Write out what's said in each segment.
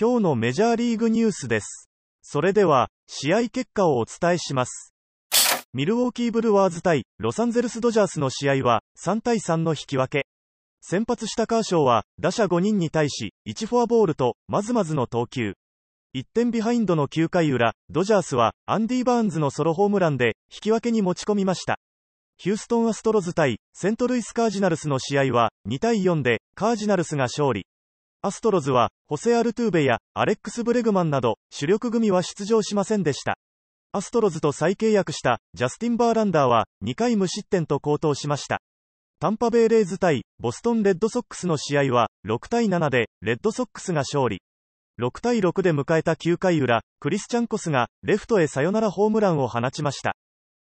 今日のメジャーリーグニュースです。それでは、試合結果をお伝えします。ミルウォーキーブルワーズ対ロサンゼルスドジャースの試合は3対3の引き分け。先発したカーショーは打者5人に対し1フォアボールとまずまずの投球。1点ビハインドの9回裏、ドジャースはアンディ・バーンズのソロホームランで引き分けに持ち込みました。ヒューストン・アストロズ対セントルイス・カージナルスの試合は2対4でカージナルスが勝利。アストロズはホセ・アルトゥーベやアレックス・ブレグマンなど主力組は出場しませんでした。アストロズと再契約したジャスティン・バーランダーは2回無失点と好投しました。タンパベイレイズ対ボストン・レッドソックスの試合は6対7でレッドソックスが勝利。6対6で迎えた9回裏、クリスチャンコスがレフトへサヨナラホームランを放ちました。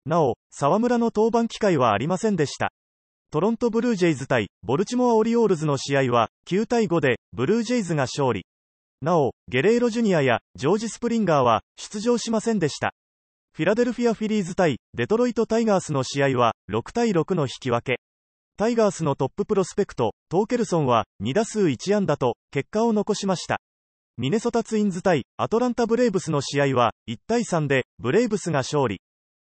なお、沢村の登板機会はありませんでした。トロントブルージェイズ対ボルチモア・オリオールズの試合は9対5でブルージェイズが勝利。なお、ゲレーロジュニアやジョージ・スプリンガーは出場しませんでした。フィラデルフィア・フィリーズ対デトロイト・タイガースの試合は6対6の引き分け。タイガースのトッププロスペクト、トーケルソンは2打数1安打と結果を残しました。ミネソタツインズ対アトランタ・ブレーブスの試合は1対3でブレーブスが勝利。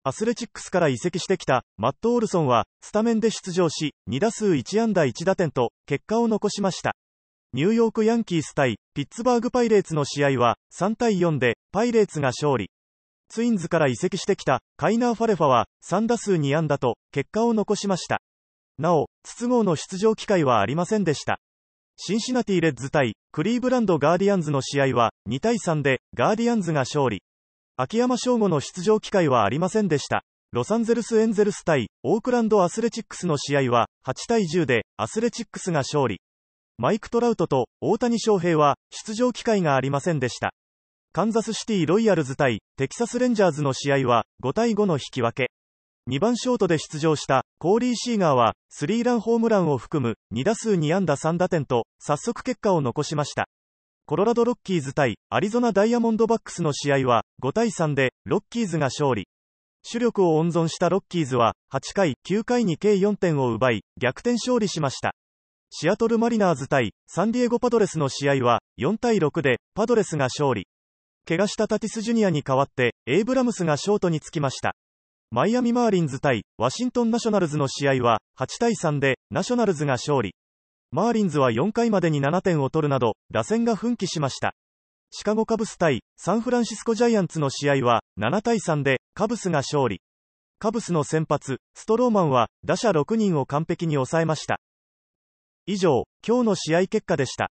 アスレチックスから移籍してきたマット・オルソンはスタメンで出場し2打数1安打1打点と結果を残しました。ニューヨークヤンキース対ピッツバーグパイレーツの試合は3対4でパイレーツが勝利。ツインズから移籍してきたカイナー・ファレファは3打数2安打と結果を残しました。なお、筒香の出場機会はありませんでした。シンシナティレッズ対クリーブランドガーディアンズの試合は2対3でガーディアンズが勝利。秋山翔吾の出場機会はありませんでした。ロサンゼルスエンゼルス対オークランドアスレチックスの試合は8対10でアスレチックスが勝利。マイク・トラウトと大谷翔平は出場機会がありませんでした。カンザスシティロイヤルズ対テキサスレンジャーズの試合は5対5の引き分け。2番ショートで出場したコーリー・シーガーはスリーランホームランを含む2打数2安打3打点と早速結果を残しました。コロラドロッキーズ対アリゾナダイヤモンドバックスの試合は5対3でロッキーズが勝利。主力を温存したロッキーズは8回、9回に計4点を奪い逆転勝利しました。シアトルマリナーズ対サンディエゴパドレスの試合は4対6でパドレスが勝利。怪我したタティスジュニアに代わってエイブラムスがショートにつきました。マイアミマーリンズ対ワシントンナショナルズの試合は8対3でナショナルズが勝利。マーリンズは4回までに7点を取るなど打線が奮起しました。シカゴカブス対サンフランシスコジャイアンツの試合は7対3でカブスが勝利。カブスの先発、ストローマンは打者6人を完璧に抑えました。以上、今日の試合結果でした。